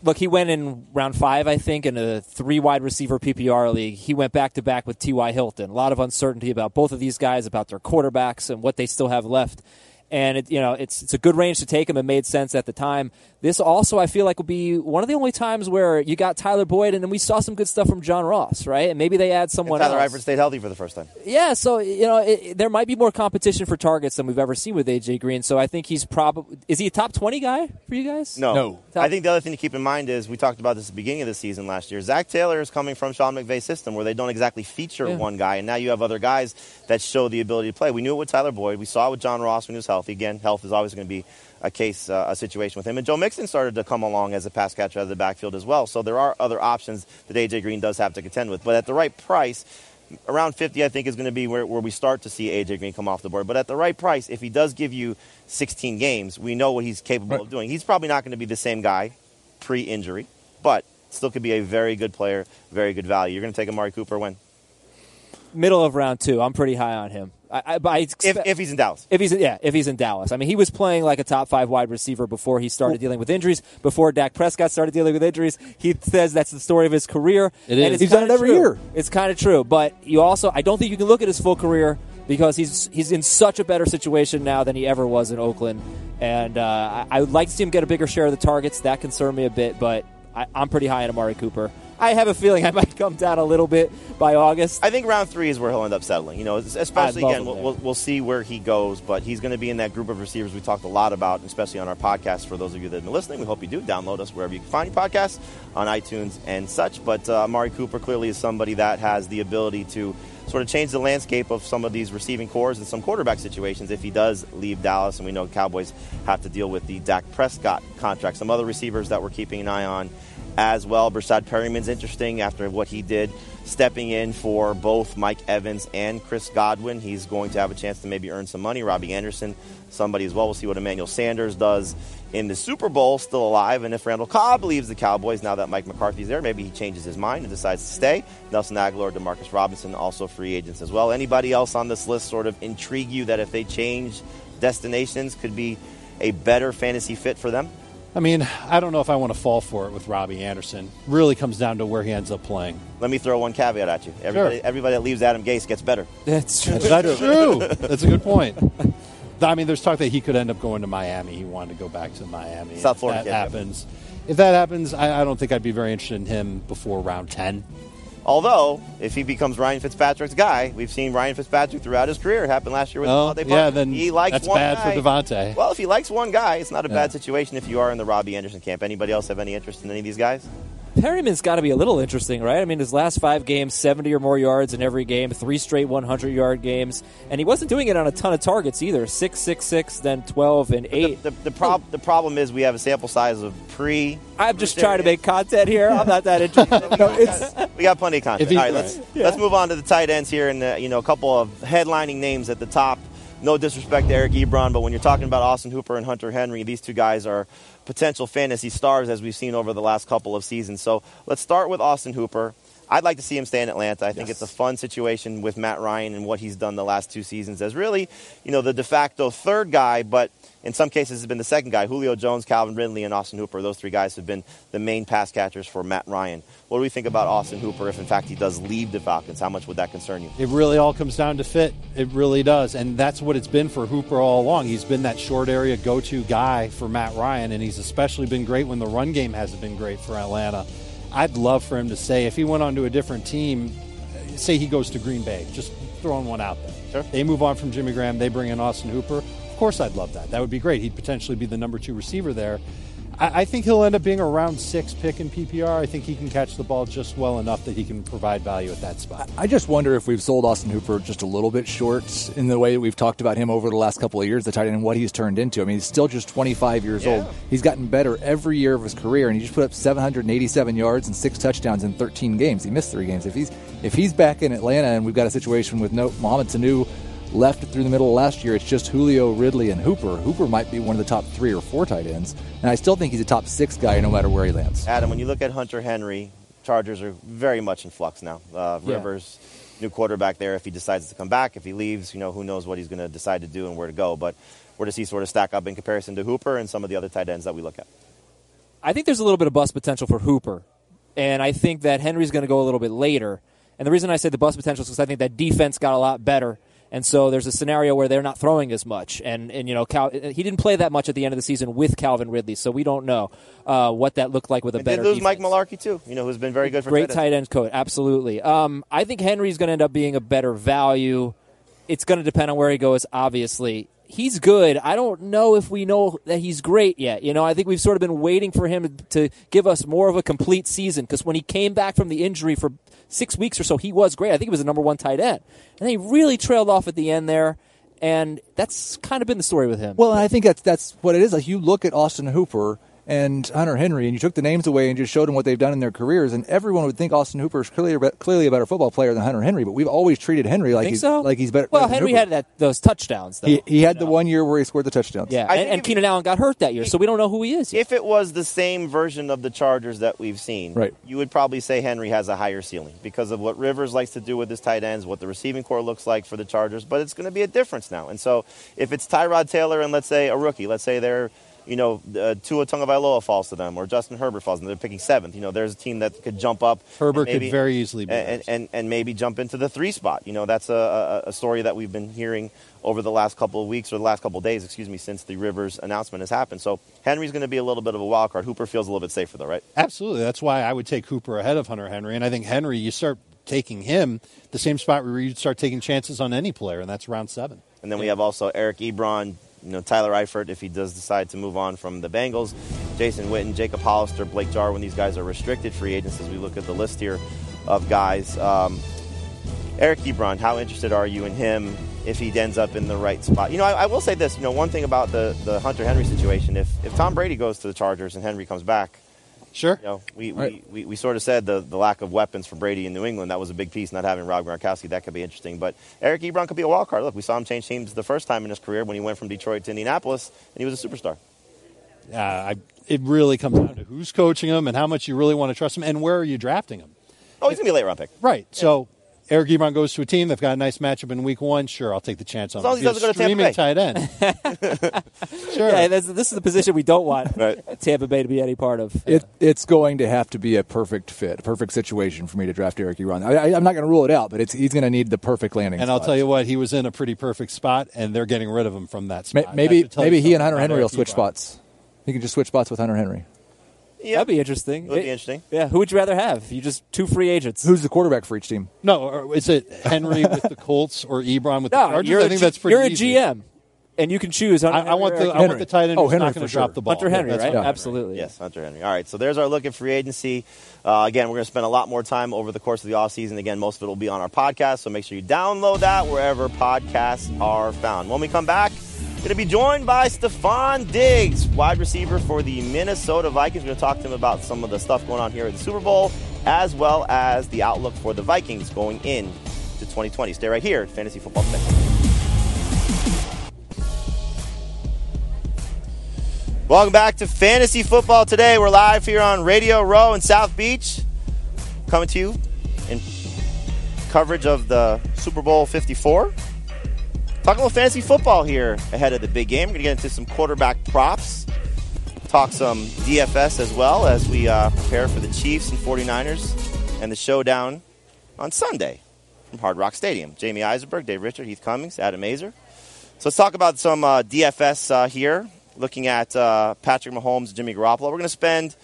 look, he went in round five, I think, in a three wide receiver PPR league. He went back to back with T.Y. Hilton. A lot of uncertainty about both of these guys, about their quarterbacks and what they still have left. And it, you know, it's it's a good range to take him. It made sense at the time. This also, I feel like, will be one of the only times where you got Tyler Boyd, and then we saw some good stuff from John Ross, right? And maybe they add someone Tyler else. Eifert stayed healthy for the first time. Yeah, so you know, it, it- there might be more competition for targets than we've ever seen with AJ Green. So I think he's probably is he a top twenty guy for you guys? No. No. I think the other thing to keep in mind is we talked about this at the beginning of the season last year. Zac Taylor is coming from Sean McVay's system where they don't exactly feature Yeah. one guy, and now you have other guys that show the ability to play. We knew it with Tyler Boyd. We saw it with John Ross when he was healthy. Again, health is always going to be a case, uh, a situation with him. And Joe Mixon started to come along as a pass catcher out of the backfield as well. So there are other options that AJ Green does have to contend with. But at the right price, around 50, I think, is going to be where, where we start to see AJ Green come off the board. But at the right price, if he does give you 16 games, we know what he's capable of doing. He's probably not going to be the same guy pre injury, but still could be a very good player, very good value. You're going to take a Amari Cooper when? Middle of round two, I'm pretty high on him. I, I, but I If, expect- if he's in Dallas. If he's yeah, if he's in Dallas, I mean, he was playing like a top five wide receiver before he started dealing with injuries. Before Dak Prescott started dealing with injuries, he says that's the story of his career. It and it's He's done it every true. year. It's kind of true, but you also, I don't think you can look at his full career because he's he's in such a better situation now than he ever was in Oakland, and uh, I, I would like to see him get a bigger share of the targets. That concerned me a bit, but I, I'm pretty high on Amari Cooper. I have a feeling I might come down a little bit by August. I think round three is where he'll end up settling. You know, especially again, we'll, we'll, we'll see where he goes, but he's going to be in that group of receivers we talked a lot about, especially on our podcast. For those of you that have been listening, we hope you do download us wherever you can find your podcasts on iTunes and such. But uh, Amari Cooper clearly is somebody that has the ability to sort of change the landscape of some of these receiving corps and some quarterback situations if he does leave Dallas. And we know Cowboys have to deal with the Dak Prescott contract. Some other receivers that we're keeping an eye on as well. Breshad Perriman's interesting after what he did stepping in for both Mike Evans and Chris Godwin. He's going to have a chance to maybe earn some money. Robby Anderson, somebody as well. We'll see what Emmanuel Sanders does in the Super Bowl, still alive. And if Randall Cobb leaves the Cowboys now that Mike McCarthy's there, maybe he changes his mind and decides to stay. Nelson Agholor, Demarcus Robinson, also free agents as well. Anybody else on this list sort of intrigue you that if they change destinations could be a better fantasy fit for them? I mean, I don't know if I want to fall for it with Robby Anderson. Really comes down to where he ends up playing. Let me throw one caveat at you. Everybody, Sure. everybody that leaves Adam Gase gets better. That's true. That's true. That's a good point. I mean, there's talk that he could end up going to Miami. He wanted to go back to Miami. South If That happens. If that happens, I, I don't think I'd be very interested in him before round ten. Although, if he becomes Ryan Fitzpatrick's guy, we've seen Ryan Fitzpatrick throughout his career. It happened last year with Oh, DeVante yeah, then he likes that's one bad guy. for DeVante. Well, if he likes one guy, it's not a Yeah. bad situation if you are in the Robby Anderson camp. Anybody else have any interest in any of these guys? Perriman's got to be a little interesting, right? I mean, his last five games, 70 or more yards in every game, three straight 100 yard games, and he wasn't doing it on a ton of targets either. Six, six, six, then 12 and eight. The, the, the, prob- the problem is we have a sample size of pre. I'm just trying to make content here. I'm not that interested. no, it's, we got plenty of content. he- All right, let's Yeah. let's move on to the tight ends here, and uh, you know a couple of headlining names at the top. No disrespect to Eric Ebron, but when you're talking about Austin Hooper and Hunter Henry, these two guys are potential fantasy stars as we've seen over the last couple of seasons. So let's start with Austin Hooper. I'd like to see him stay in Atlanta. I think it's a fun situation with Matt Ryan and what he's done the last two seasons as really, you know, the de facto third guy, but in some cases has been the second guy. Julio Jones, Calvin Ridley, and Austin Hooper. Those three guys have been the main pass catchers for Matt Ryan. What do we think about Austin Hooper if, in fact, he does leave the Falcons? How much would that concern you? It really all comes down to fit. It really does. And that's what it's been for Hooper all along. He's been that short area go to guy for Matt Ryan, and he's especially been great when the run game hasn't been great for Atlanta. I'd love for him to say, if he went on to a different team, say he goes to Green Bay, just throwing one out there. Sure. They move on from Jimmy Graham, they bring in Austin Hooper. Of course, I'd love that. That would be great. He'd potentially be the number two receiver there. I, I think he'll end up being a round six pick in PPR. I think he can catch the ball just well enough that he can provide value at that spot. I just wonder if we've sold Austin Hooper just a little bit short in the way that we've talked about him over the last couple of years, the tight end, and what he's turned into. I mean, he's still just 25 years old. He's gotten better every year of his career, and he just put up 787 yards and six touchdowns in 13 games. He missed three games. If he's if he's back in Atlanta, and we've got a situation with no Mohamed Sanu left through the middle of last year, it's just Julio, Ridley, and Hooper. Hooper might be one of the top three or four tight ends, and I still think he's a top six guy no matter where he lands. Adam, when you look at Hunter Henry, Chargers are very much in flux now. Uh, Yeah. Rivers, new quarterback there. If he decides to come back, if he leaves, you know, who knows what he's going to decide to do and where to go. But where does he sort of stack up in comparison to Hooper and some of the other tight ends that we look at? I think there's a little bit of bust potential for Hooper, and I think that Henry's going to go a little bit later. And the reason I say the bust potential is because I think that defense got a lot better, and so there's a scenario where they're not throwing as much. And and you know, Cal, he didn't play that much at the end of the season with Calvin Ridley, so we don't know uh, what that looked like with a And better. did lose Mike defense. Mularkey too. You know, who's been very good for Great tight tight end coach, absolutely. Um, I think Henry's going to end up being a better value. It's going to depend on where he goes. Obviously, he's good. I don't know if we know that he's great yet. You know, I think we've sort of been waiting for him to give us more of a complete season because when he came back from the injury for six weeks or so, he was great. I think he was the number one tight end, and he really trailed off at the end there. And that's kind of been the story with him. Well, I think that's that's what it is. Like you look at Austin Hooper and Hunter Henry, and you took the names away and just showed them what they've done in their careers, and everyone would think Austin Hooper is clearly a, clearly a better football player than Hunter Henry. But we've always treated Henry like he's so? like he's better. Well, better Henry Hooper. had that those touchdowns. Though. He, he had the one year where he scored the touchdowns. yeah, I and, and Keenan Allen got hurt that year, so we don't know who he is. Yet. If it was the same version of the Chargers that we've seen, Right. you would probably say Henry has a higher ceiling because of what Rivers likes to do with his tight ends, what the receiving corps looks like for the Chargers. But it's going to be a difference now. And so if it's Tyrod Taylor and let's say a rookie, let's say they're, you know, uh, Tua Tagovailoa falls to them or Justin Herbert falls and they're picking seventh. You know, there's a team that could jump up. Herbert could very easily be and, and, and maybe jump into the three spot. You know, that's a, a, a story that we've been hearing over the last couple of weeks or the last couple of days, excuse me, since the Rivers announcement has happened. So Henry's going to be a little bit of a wild card. Hooper feels a little bit safer, though, right? Absolutely. That's why I would take Hooper ahead of Hunter Henry. And I think Henry, you start taking him the same spot where you start taking chances on any player, and that's round seven. And then we have also Eric Ebron, you know, Tyler Eifert if he does decide to move on from the Bengals, Jason Witten, Jacob Hollister, Blake Jarwin. These guys are restricted free agents as we look at the list here of guys. Um, Eric Ebron, how interested are you in him if he ends up in the right spot? You know, I, I will say this. You know, one thing about the, the Hunter Henry situation, if, if Tom Brady goes to the Chargers and Henry comes back, Sure. you know, we, Right. we, we, we sort of said the, the lack of weapons for Brady in New England, that was a big piece, not having Rob Gronkowski. That could be interesting. But Eric Ebron could be a wild card. Look, we saw him change teams the first time in his career when he went from Detroit to Indianapolis, and he was a superstar. Uh, I, it really comes down to who's coaching him and how much you really want to trust him and where are you drafting him. Oh, he's going to be a late round pick. Right. So Eric Ebron goes to a team. They've got a nice matchup in week one. Sure, I'll take the chance on As long as he him. doesn't go to Tampa Streaming Bay. tight end. sure. Yeah, that's, this is the position we don't want Right. Tampa Bay to be any part of. It, it's going to have to be a perfect fit, a perfect situation for me to draft Eric Ebron. I, I, I'm not going to rule it out, but it's, he's going to need the perfect landing. And I'll tell you what, he was in a pretty perfect spot, and they're getting rid of him from that May- spot. maybe That should tell you maybe he and Hunter Henry will switch spots. He can just switch spots with Hunter Henry. Yeah. That'd be interesting. It would be interesting. Yeah, who would you rather have? You just two free agents. Who's the quarterback for each team? No, or is it Henry with the Colts or Ebron with the no, Chargers? you're think G- that's pretty You're a easy. GM. and you can choose. I, I want the I want the tight end Oh, who's Henry not going for to drop the ball. Hunter Henry, That's right? fine. Absolutely. Yes, Hunter Henry. All right, so there's our look at free agency. Uh, again, we're going to spend a lot more time over the course of the offseason. Again, most of it will be on our podcast, so make sure you download that wherever podcasts are found. When we come back, going to be joined by Stefon Diggs, wide receiver for the Minnesota Vikings. We're going to talk to him about some of the stuff going on here at the Super Bowl, as well as the outlook for the Vikings going in to 2020. Stay right here at Fantasy Football Today. Welcome back to Fantasy Football Today. We're live here on Radio Row in South Beach, coming to you in coverage of the Super Bowl 54. Talking about fantasy football here ahead of the big game. We're going to get into some quarterback props, talk some DFS as well as we uh, prepare for the Chiefs and 49ers and the showdown on Sunday from Hard Rock Stadium. Jamey Eisenberg, Dave Richard, Heath Cummings, Adam Aizer. So let's talk about some uh, DFS uh, here, looking at uh, Patrick Mahomes, Jimmy Garoppolo. We're going to spend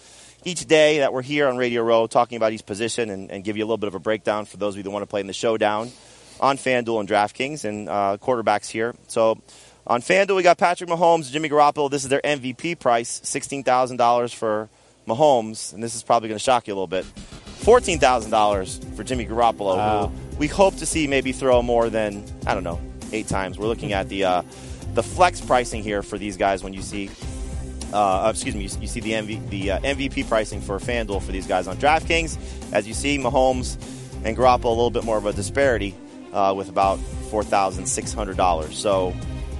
each day that we're here on Radio Row talking about each position and, and give you a little bit of a breakdown for those of you that want to play in the showdown on FanDuel and DraftKings and uh, quarterbacks here. So on FanDuel, we got Patrick Mahomes, Jimmy Garoppolo. This is their MVP price, $16,000 for Mahomes, and this is probably going to shock you a little bit. $14,000 for Jimmy Garoppolo, Wow. we hope to see maybe throw more than, I don't know, eight times. We're looking at the, uh, the flex pricing here for these guys when you see uh, uh, excuse me, you, you see the, MV, the uh, MVP pricing for FanDuel for these guys on DraftKings. As you see, Mahomes and Garoppolo a little bit more of a disparity uh, with about four thousand six hundred dollars. So,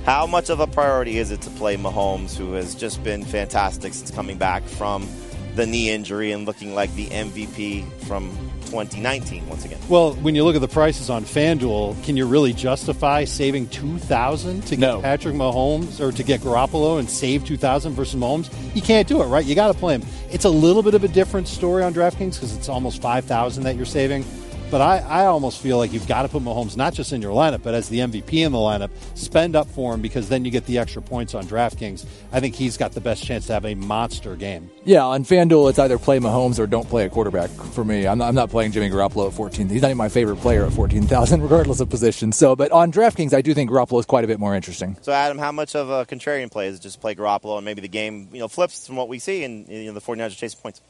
how much of a priority is it to play Mahomes, who has just been fantastic since coming back from the knee injury and looking like the MVP from 2019 once again? Well, when you look at the prices on FanDuel, can you really justify saving two thousand to get No. Patrick Mahomes or to get Garoppolo and save two thousand versus Mahomes? You can't do it, right? You got to play him. It's a little bit of a different story on DraftKings because it's almost five thousand that you're saving. But I, I almost feel like you've got to put Mahomes not just in your lineup, but as the MVP in the lineup. Spend up for him because then you get the extra points on DraftKings. I think he's got the best chance to have a monster game. Yeah, on FanDuel, it's either play Mahomes or don't play a quarterback for me. I'm not, I'm not playing Jimmy Garoppolo at 14. He's not even my favorite player at 14,000, regardless of position. So, but on DraftKings, I do think Garoppolo is quite a bit more interesting. So, Adam, how much of a contrarian play is it just play Garoppolo and maybe the game you know flips from what we see and you know the 49ers are chasing points?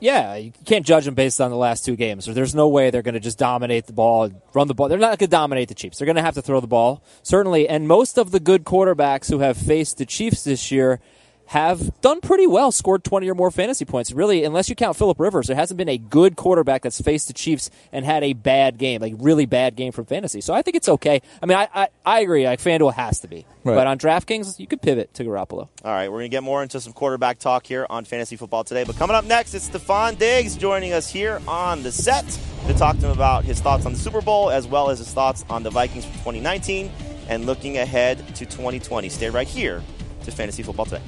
Yeah, you can't judge them based on the last two games. There's no way they're going to just dominate the ball, run the ball. They're not going to dominate the Chiefs. They're going to have to throw the ball, certainly. And most of the good quarterbacks who have faced the Chiefs this year have done pretty well, scored 20 or more fantasy points. Really, unless you count Philip Rivers, there hasn't been a good quarterback that's faced the Chiefs and had a bad game, like really bad game from fantasy. So I think it's okay. I mean, I, I, I agree. Like FanDuel has to be. Right. But on DraftKings, you could pivot to Garoppolo. All right, we're going to get more into some quarterback talk here on Fantasy Football today. But coming up next, it's Stefon Diggs joining us here on the set to talk to him about his thoughts on the Super Bowl as well as his thoughts on the Vikings for 2019 and looking ahead to 2020. Stay right here to Fantasy Football today.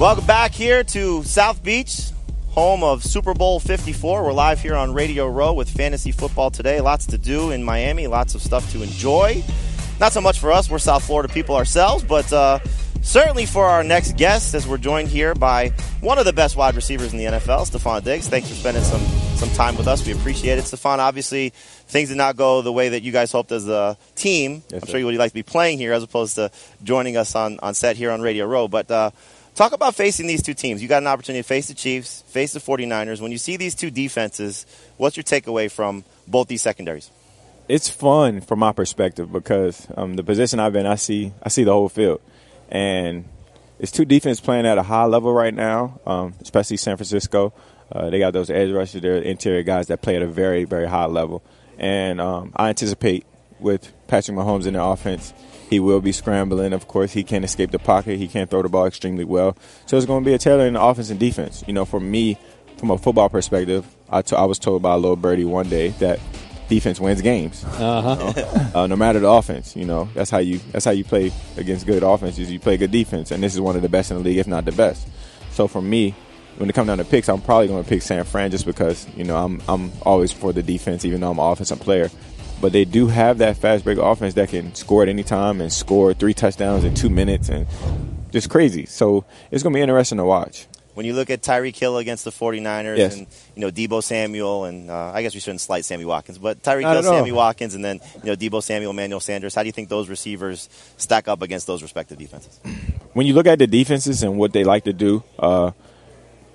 Welcome back here to South Beach, home of Super Bowl 54. We're live here on Radio Row with Fantasy Football today. Lots to do in Miami, lots of stuff to enjoy. Not so much for us, we're South Florida people ourselves, but uh, certainly for our next guest, as we're joined here by one of the best wide receivers in the NFL, Stefon Diggs. Thanks for spending some, some time with us. We appreciate it. Stefon, obviously, things did not go the way that you guys hoped as a team. I'm sure you would like to be playing here as opposed to joining us on, on set here on Radio Row. But uh, Talk about facing these two teams. You got an opportunity to face the Chiefs, face the 49ers. When you see these two defenses, what's your takeaway from both these secondaries? it's fun from my perspective because um, the position I've been, I see I see the whole field, and it's two defense playing at a high level right now, um, especially San Francisco. Uh, they got those edge rushers, their interior guys that play at a very very high level, and um, I anticipate with Patrick Mahomes in the offense. He will be scrambling. Of course, he can't escape the pocket. He can't throw the ball extremely well. So it's going to be a tailor in the offense and defense. You know, for me, from a football perspective, I, t- I was told by a little birdie one day that defense wins games. Uh-huh. uh, no matter the offense, you know that's how you that's how you play against good offenses. You play good defense, and this is one of the best in the league, if not the best. So for me, when it comes down to picks, I'm probably going to pick San Fran just because you know I'm I'm always for the defense, even though I'm an offensive player. But they do have that fast break offense that can score at any time and score three touchdowns in two minutes and just crazy. So it's going to be interesting to watch. when you look at Tyreek Hill against the 49ers Yes. and you know Deebo Samuel and uh, I guess we shouldn't slight Sammy Watkins, but Tyreek Hill, all. Sammy Watkins, and then you know Deebo Samuel, Emmanuel Sanders. How do you think those receivers stack up against those respective defenses? when you look at the defenses and what they like to do, uh,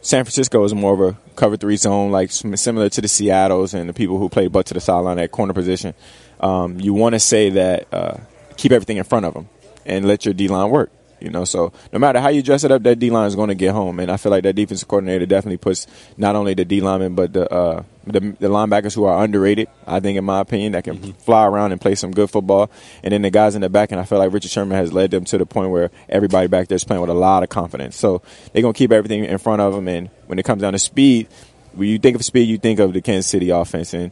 San Francisco is more of a cover three zone, like similar to the Seattle's and the people who play butt to the sideline at corner position. Um, you want to say that uh, keep everything in front of them and let your D line work. You know, so no matter how you dress it up, that D line is going to get home, and I feel like that defensive coordinator definitely puts not only the D linemen but the uh, the, the linebackers who are underrated. I think, in my opinion, that can fly around and play some good football, and then the guys in the back. And I feel like Richard Sherman has led them to the point where everybody back there is playing with a lot of confidence. So they're going to keep everything in front of them, and when it comes down to speed, when you think of speed, you think of the Kansas City offense, and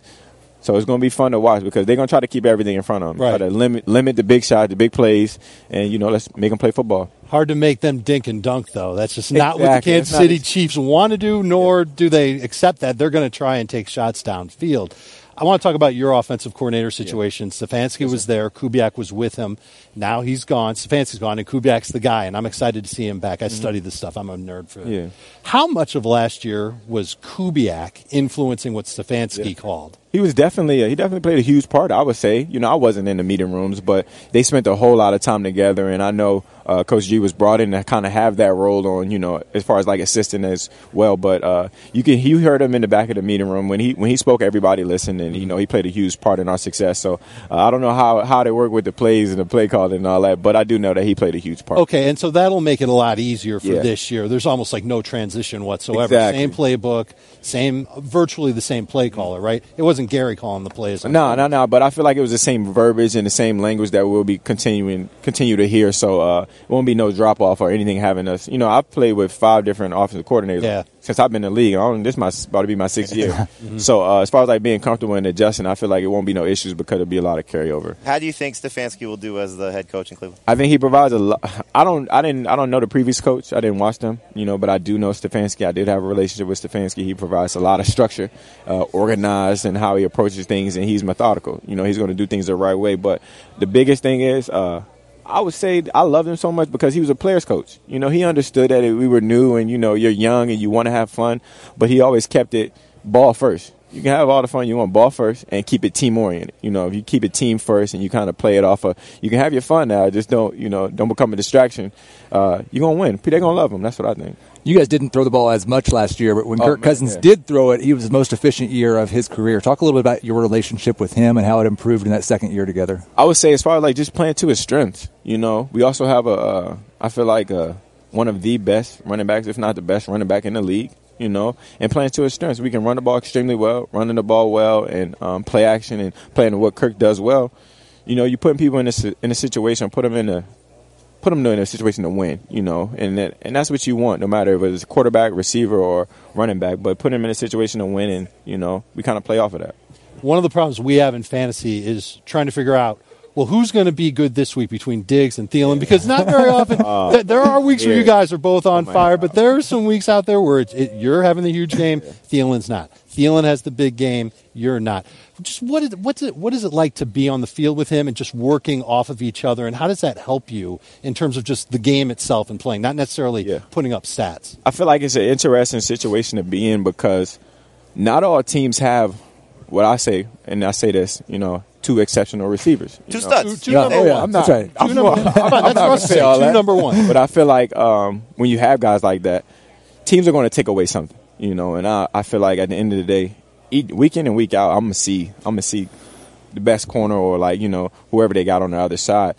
so it's going to be fun to watch because they're going to try to keep everything in front of them, Right. try to limit limit the big shot, the big plays, and you know let's make them play football. Hard to make them dink and dunk, though. That's just not what the Kansas City Chiefs want to do, nor do they accept that. They're going to try and take shots downfield. I want to talk about your offensive coordinator situation. Stefanski was there. Kubiak was with him. Now he's gone. Stefanski's gone, and Kubiak's the guy, and I'm excited to see him back. I study this stuff. I'm a nerd for it. Mm-hmm. Yeah. How much of last year was Kubiak influencing what Stefanski called? He was definitely he definitely played a huge part. I would say, you know, I wasn't in the meeting rooms, but they spent a whole lot of time together, and I know uh, Coach G was brought in to kind of have that role on, you know, as far as like assistant as well. But uh, you can you heard him in the back of the meeting room when he when he spoke, everybody listened, and you know he played a huge part in our success. So uh, I don't know how how they work with the plays and the play calling and all that, but I do know that he played a huge part. Okay, and so that'll make it a lot easier for Yeah. this year. There's almost like no transition whatsoever. Exactly. Same playbook, same virtually the same play caller, right? It wasn't Gary calling the plays. No, no, no. But I feel like it was the same verbiage and the same language that we'll be continuing continue to hear. So uh, it won't be no drop off or anything having us. You know, I've played with five different offensive coordinators Yeah. Since I've been in the league. I this is my about to be my sixth year. Mm-hmm. So uh, as far as like being comfortable and adjusting, I feel like it won't be no issues because there'll be a lot of carryover. How do you think Stefanski will do as the head coach in Cleveland? I think he provides a lot. I don't. I didn't. I don't know the previous coach. I didn't watch them. You know, but I do know Stefanski. I did have a relationship with Stefanski. He provides a lot of structure, uh, organized, and how he approaches things, and he's methodical. You know, he's going to do things the right way. But the biggest thing is, uh, I would say I loved him so much because he was a players coach. You know, he understood that we were new, and you know, you're young and you want to have fun, but he always kept it ball first. You can have all the fun you want, ball first, and keep it team oriented. You know, if you keep it team first and you kind of play it off of, you can have your fun now. Just don't, you know, don't become a distraction. Uh, you're gonna win. They're gonna love them. That's what I think. You guys didn't throw the ball as much last year, but when Oh, Kirk man, Cousins yeah. did throw it, he was the most efficient year of his career. Talk a little bit about your relationship with him and how it improved in that second year together. I would say as far as like just playing to his strengths. You know, we also have a, uh, I feel like uh, one of the best running backs, if not the best running back in the league. You know, and playing to his strengths, we can run the ball extremely well, running the ball well, and um, play action and playing what Kirk does well. You know, you putting people in a in a situation, put them in a put them in a situation to win. You know, and that, and that's what you want, no matter if it's quarterback, receiver, or running back. But put them in a situation to win, and you know, we kind of play off of that. One of the problems we have in fantasy is trying to figure out, well, who's going to be good this week between Diggs and Thielen? Because not very often, oh. th- there are weeks where you guys are both on oh, fire, but there are some weeks out there where it, you're having the huge game, Thielen's not. Thielen has the big game, you're not. Just what is what's it what is it like to be on the field with him and just working off of each other, and how does that help you in terms of just the game itself and playing, not necessarily Yeah. putting up stats? I feel like it's an interesting situation to be in because not all teams have what I say, and I say this, you know, two exceptional receivers. Two know. studs. Two Yeah. number Oh, yeah. one. I'm not. That's right. I'm Two number, more- how about, that's not for us to gonna say, all two that. number one. But I feel like um, when you have guys like that, teams are going to take away something, you know. And I, I feel like at the end of the day, each, week in and week out, I'm gonna see, I'm gonna see the best corner or like you know whoever they got on the other side.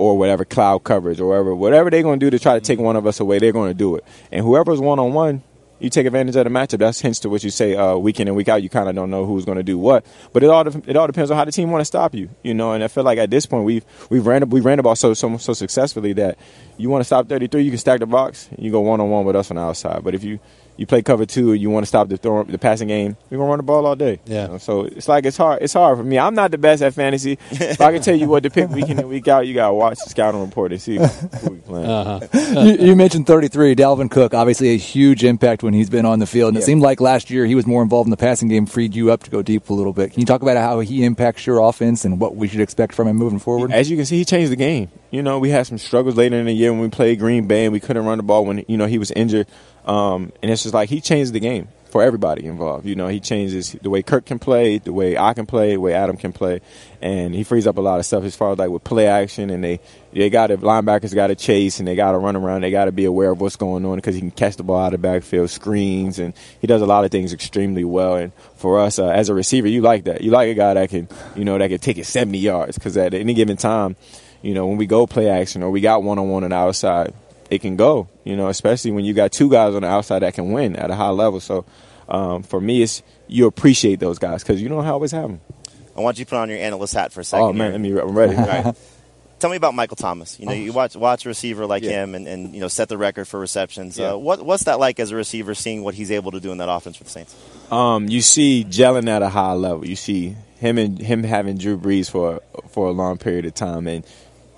Or whatever cloud coverage, or whatever, whatever they're going to do to try to take one of us away, they're going to do it. And whoever's one on one, you take advantage of the matchup. That's hints to what you say uh, week in and week out. You kind of don't know who's going to do what, but it all it all depends on how the team want to stop you. You know, and I feel like at this point we've we've ran we ran the ball so so so successfully that you want to stop 33, you can stack the box, and you go one on one with us on the outside. But if you you play cover two, and you want to stop the throw, the passing game, we're gonna run the ball all day. Yeah. You know, so it's like it's hard. It's hard for me. I'm not the best at fantasy. if I can tell you what to pick week in and week out, you gotta watch the scouting report and see who we playing. Uh-huh. you, you mentioned 33, Dalvin Cook, obviously a huge impact when he's been on the field. And it seemed like last year he was more involved in the passing game, freed you up to go deep a little bit. Can you talk about how he impacts your offense and what we should expect from him moving forward? As you can see, he changed the game. You know, we had some struggles later in the year when we played Green Bay and we couldn't run the ball when you know he was injured. Um, and it's just like he changed the game for everybody involved. You know, he changes the way Kirk can play, the way I can play, the way Adam can play, and he frees up a lot of stuff as far as like with play action. And they they got to linebackers got to chase and they got to run around. They got to be aware of what's going on because he can catch the ball out of backfield, screens, and he does a lot of things extremely well. And for us uh, as a receiver, you like that. You like a guy that can you know that can take it 70 yards because at any given time you know, when we go play action or we got one on one on the outside, it can go. You know, especially when you got two guys on the outside that can win at a high level. So um, for me, it's you appreciate those guys because you don't always have them. I want you to put on your analyst hat for a second. Oh man, let me, I'm ready. right. Tell me about Michael Thomas. You know, you watch watch a receiver like yeah. him, and, and you know set the record for receptions. Yeah. Uh, what what's that like as a receiver, seeing what he's able to do in that offense for the Saints? Um, you see gelling at a high level. You see him and him having Drew Brees for for a long period of time, and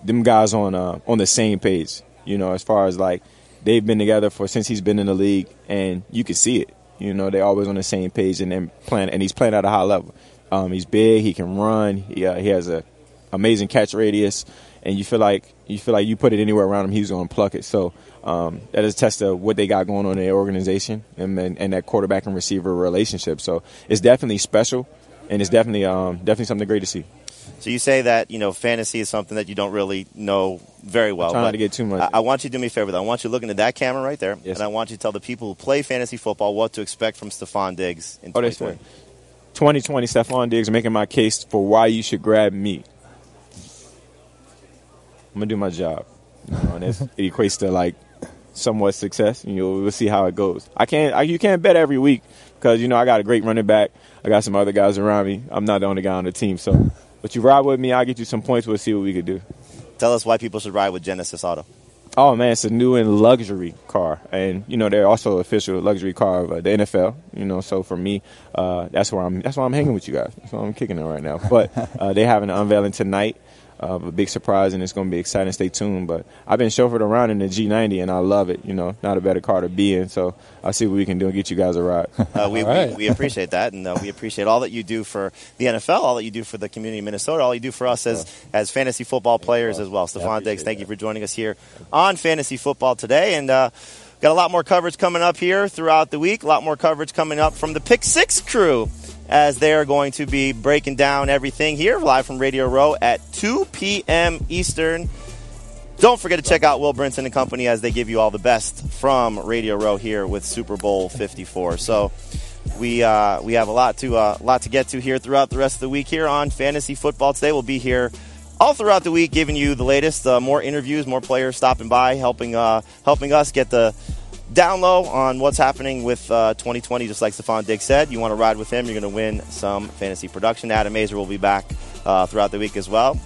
them guys on uh, on the same page. You know, as far as like they've been together for since he's been in the league, and you can see it. You know, they're always on the same page and then playing, and he's playing at a high level. Um, he's big, he can run, he uh, he has a amazing catch radius, and you feel like you feel like you put it anywhere around him, he's going to pluck it. So um, that is a test of what they got going on in their organization and, and, and that quarterback and receiver relationship. So it's definitely special, and it's definitely um, definitely something great to see. So you say that you know fantasy is something that you don't really know very well. Trying not to get too much. I, I, want you to do me a favor. Though. I want you to look into that camera right there, yes. and I want you to tell the people who play fantasy football what to expect from Stefon Diggs in oh, 2020. 2020, Stefon Diggs making my case for why you should grab me. I'm gonna do my job. You know, and it equates to like somewhat success. You know, we'll see how it goes. I can't. I, you can't bet every week because you know I got a great running back. I got some other guys around me. I'm not the only guy on the team, so but you ride with me, I'll get you some points. We'll see what we can do. Tell us why people should ride with Genesis Auto. Oh man, it's a new and luxury car, and you know they're also official luxury car of uh, the NFL. You know, so for me, uh, that's where I'm. That's why I'm hanging with you guys. That's why I'm kicking it right now. But uh, they having an unveiling tonight of a big surprise, and it's going to be exciting. Stay tuned. But I've been chauffeured around in the G90, and I love it. You know, not a better car to be in. So I'll see what we can do and get you guys a ride. Uh, we, right. we, we, appreciate that, and uh, we appreciate all that you do for the NFL, all that you do for the community of Minnesota, all you do for us as as fantasy football players as well. Stefon Diggs, thank you for joining us here on Fantasy Football today, and. Uh, got a lot more coverage coming up here throughout the week. A lot more coverage coming up from the Pick Six crew as they are going to be breaking down everything here live from Radio Row at 2 p.m. Eastern. Don't forget to check out Will Brinson and Company as they give you all the best from Radio Row here with Super Bowl 54. So we uh, we have a lot to uh, lot to get to here throughout the rest of the week here on Fantasy Football. Today we'll be here all throughout the week, giving you the latest, uh, more interviews, more players stopping by, helping uh, helping us get the down low on what's happening with uh, 2020, just like Stefon Diggs said. You want to ride with him, you're going to win some fantasy production. Adam Aizer will be back uh, throughout the week as well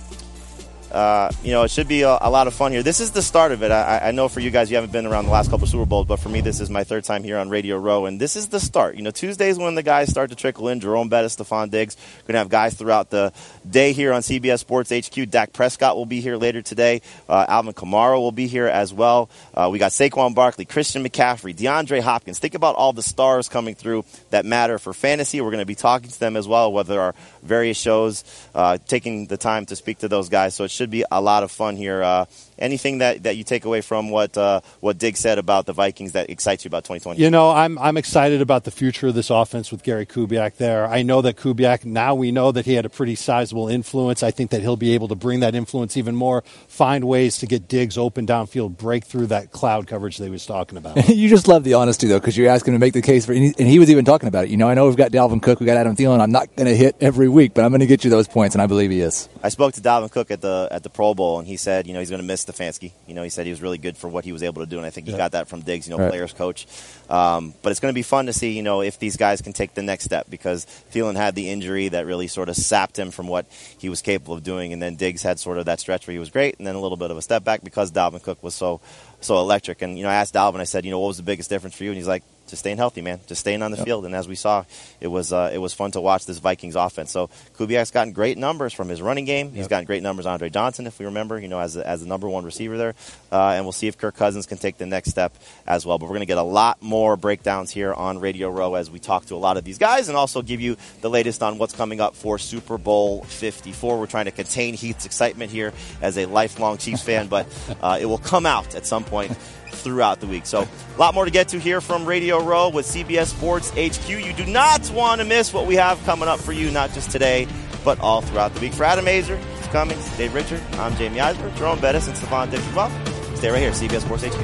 uh, you know, it should be a, a, lot of fun here. This is the start of it. I, I, know for you guys, you haven't been around the last couple of Super Bowls, but for me, this is my third time here on Radio Row, and this is the start. You know, Tuesdays when the guys start to trickle in. Jerome Bettis, Stefon Diggs, going to have guys throughout the day here on CBS Sports HQ. Dak Prescott will be here later today. Uh, Alvin Kamara will be here as well. Uh, we got Saquon Barkley, Christian McCaffrey, DeAndre Hopkins. Think about all the stars coming through that matter for fantasy. We're going to be talking to them as well, whether our various shows, uh, taking the time to speak to those guys. So it should be a lot of fun here. Uh, Anything that, that you take away from what uh, what Dig said about the Vikings that excites you about 2020? You know, I'm I'm excited about the future of this offense with Gary Kubiak there. I know that Kubiak now we know that he had a pretty sizable influence. I think that he'll be able to bring that influence even more, find ways to get Diggs open downfield, break through that cloud coverage they was talking about. you just love the honesty though, because you're asking him to make the case for, and he, and he was even talking about it. You know, I know we've got Dalvin Cook, we got Adam Thielen. I'm not going to hit every week, but I'm going to get you those points, and I believe he is. I spoke to Dalvin Cook at the at the Pro Bowl, and he said, you know, he's going to miss Stefanski. You know, he said he was really good for what he was able to do, and I think he yeah. got that from Diggs, you know, right. players coach. Um, but it's going to be fun to see, you know, if these guys can take the next step because Thielen had the injury that really sort of sapped him from what he was capable of doing, and then Diggs had sort of that stretch where he was great, and then a little bit of a step back because Dalvin Cook was so so electric. And you know, I asked Dalvin, I said, you know, what was the biggest difference for you? And he's like, just staying healthy, man. Just staying on the yep. field. And as we saw, it was uh, it was fun to watch this Vikings offense. So Kubiak's gotten great numbers from his running game. Yep. He's gotten great numbers Andre Johnson, if we remember, you know, as a, as the number one receiver there. Uh, and we'll see if Kirk Cousins can take the next step as well. But we're going to get a lot more breakdowns here on Radio Row as we talk to a lot of these guys and also give you the latest on what's coming up for Super Bowl 54. We're trying to contain Heath's excitement here as a lifelong Chiefs fan, but uh, it will come out at some point throughout the week. So, a lot more to get to here from Radio Row with CBS Sports HQ. You do not want to miss what we have coming up for you, not just today, but all throughout the week. For Adam Aizer, Cummings, Dave Richard, I'm Jamey Eisner, Jerome Bettis, and Stefon dixon well. Stay right here, CBS Sports HQ.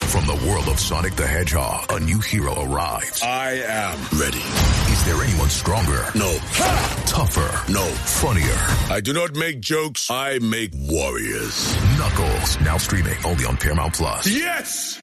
From the world of Sonic the Hedgehog, a new hero arrives. I am ready. Is there anyone stronger? No. Ha! Tougher? No. Funnier? I do not make jokes, I make warriors. Knuckles, now streaming only on Paramount Plus. Yes!